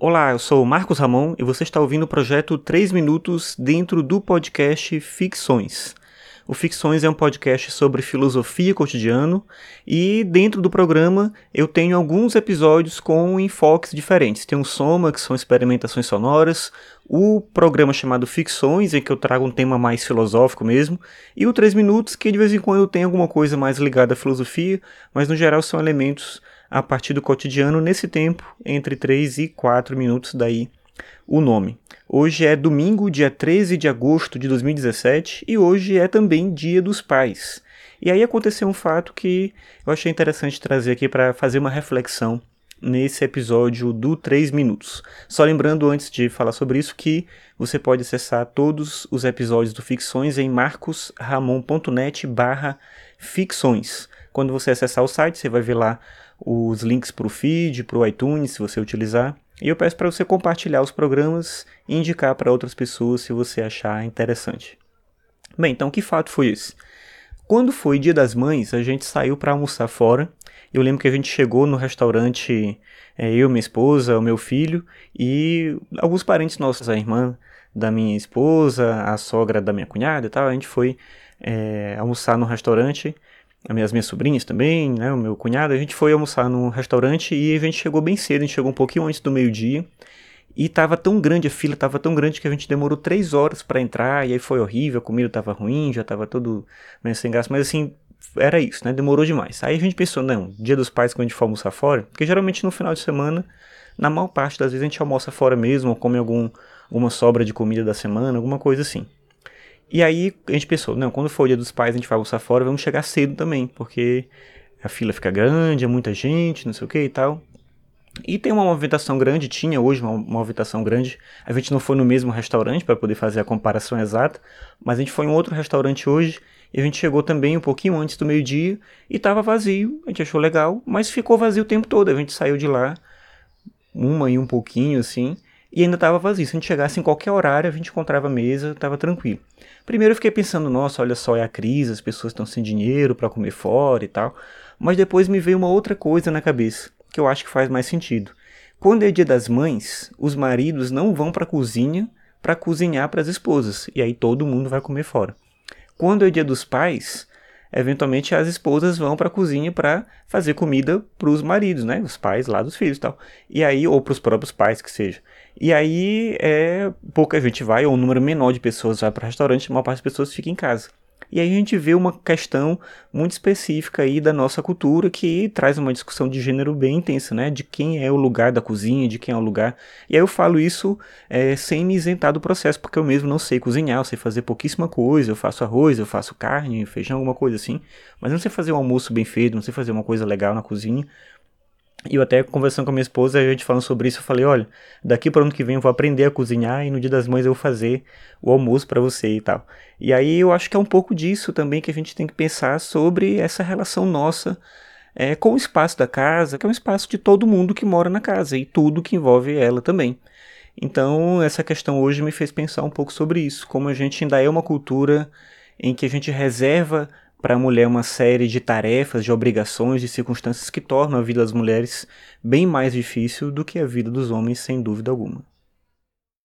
Olá, eu sou Marcos Ramon e você está ouvindo o projeto 3 Minutos dentro do podcast Ficções. O Ficções é um podcast sobre filosofia cotidiano e dentro do programa eu tenho alguns episódios com enfoques diferentes. Tem um Soma, que são experimentações sonoras, o programa chamado Ficções, em que eu trago um tema mais filosófico mesmo, e o 3 Minutos, que de vez em quando tem alguma coisa mais ligada à filosofia, mas no geral são elementos a partir do cotidiano nesse tempo, entre 3 e 4 minutos daí o nome. Hoje é domingo, dia 13 de agosto de 2017 e hoje é também Dia dos Pais. E aí aconteceu um fato que eu achei interessante trazer aqui para fazer uma reflexão nesse episódio do 3 minutos. Só lembrando antes de falar sobre isso que você pode acessar todos os episódios do Ficções em marcosramon.net/ficções. Quando você acessar o site, você vai ver lá os links para o feed, para o iTunes, se você utilizar. E eu peço para você compartilhar os programas e indicar para outras pessoas se você achar interessante. Bem, então que fato foi esse? Quando foi Dia das Mães, a gente saiu para almoçar fora. Eu lembro que a gente chegou no restaurante, é, eu, minha esposa, o meu filho e alguns parentes nossos, a irmã da minha esposa, a sogra da minha cunhada e tal. A gente foi é, almoçar no restaurante as minhas, sobrinhas também, né, o meu cunhado, a gente foi almoçar num restaurante e a gente chegou bem cedo, a gente chegou um pouquinho antes do meio-dia. E tava tão grande a fila, tava tão grande que a gente demorou três horas para entrar, e aí foi horrível, a comida tava ruim, já tava todo meio sem graça, mas assim, era isso, né? Demorou demais. Aí a gente pensou, não, dia dos pais quando a gente for almoçar fora, porque geralmente no final de semana, na maior parte das vezes a gente almoça fora mesmo, ou come algum, alguma sobra de comida da semana, alguma coisa assim. E aí a gente pensou, não, quando for o dia dos pais a gente vai almoçar fora, vamos chegar cedo também, porque a fila fica grande, é muita gente, não sei o que e tal. E tem uma movimentação grande, tinha hoje uma movimentação grande. A gente não foi no mesmo restaurante para poder fazer a comparação exata, mas a gente foi em outro restaurante hoje e a gente chegou também um pouquinho antes do meio-dia e estava vazio. A gente achou legal, mas ficou vazio o tempo todo. A gente saiu de lá uma e um pouquinho assim e ainda estava vazio. Se a gente chegasse em qualquer horário, a gente encontrava mesa, estava tranquilo. Primeiro eu fiquei pensando, nossa, olha só, é a crise, as pessoas estão sem dinheiro para comer fora e tal. Mas depois me veio uma outra coisa na cabeça, que eu acho que faz mais sentido. Quando é dia das mães, os maridos não vão para a cozinha para cozinhar para as esposas, e aí todo mundo vai comer fora. Quando é dia dos pais, eventualmente as esposas vão para a cozinha para fazer comida para os maridos, né? Os pais lá dos filhos e tal. E aí, ou para os próprios pais, que seja. E aí, é, pouca gente vai, ou um número menor de pessoas vai para o restaurante, a maior parte das pessoas fica em casa. E aí a gente vê uma questão muito específica aí da nossa cultura que traz uma discussão de gênero bem intensa, né? De quem é o lugar da cozinha, de quem é o lugar. E aí eu falo isso é, sem me isentar do processo, porque eu mesmo não sei cozinhar, eu sei fazer pouquíssima coisa, eu faço arroz, eu faço carne, feijão, alguma coisa assim. Mas não sei fazer um almoço bem feito, não sei fazer uma coisa legal na cozinha. E eu até conversando com a minha esposa, a gente falando sobre isso, eu falei, olha, daqui para ano que vem eu vou aprender a cozinhar e no dia das mães eu vou fazer o almoço para você e tal. E aí eu acho que é um pouco disso também que a gente tem que pensar sobre essa relação nossa é, com o espaço da casa, que é um espaço de todo mundo que mora na casa e tudo que envolve ela também. Então, essa questão hoje me fez pensar um pouco sobre isso, como a gente ainda é uma cultura em que a gente reserva para a mulher uma série de tarefas, de obrigações, de circunstâncias que tornam a vida das mulheres bem mais difícil do que a vida dos homens, sem dúvida alguma.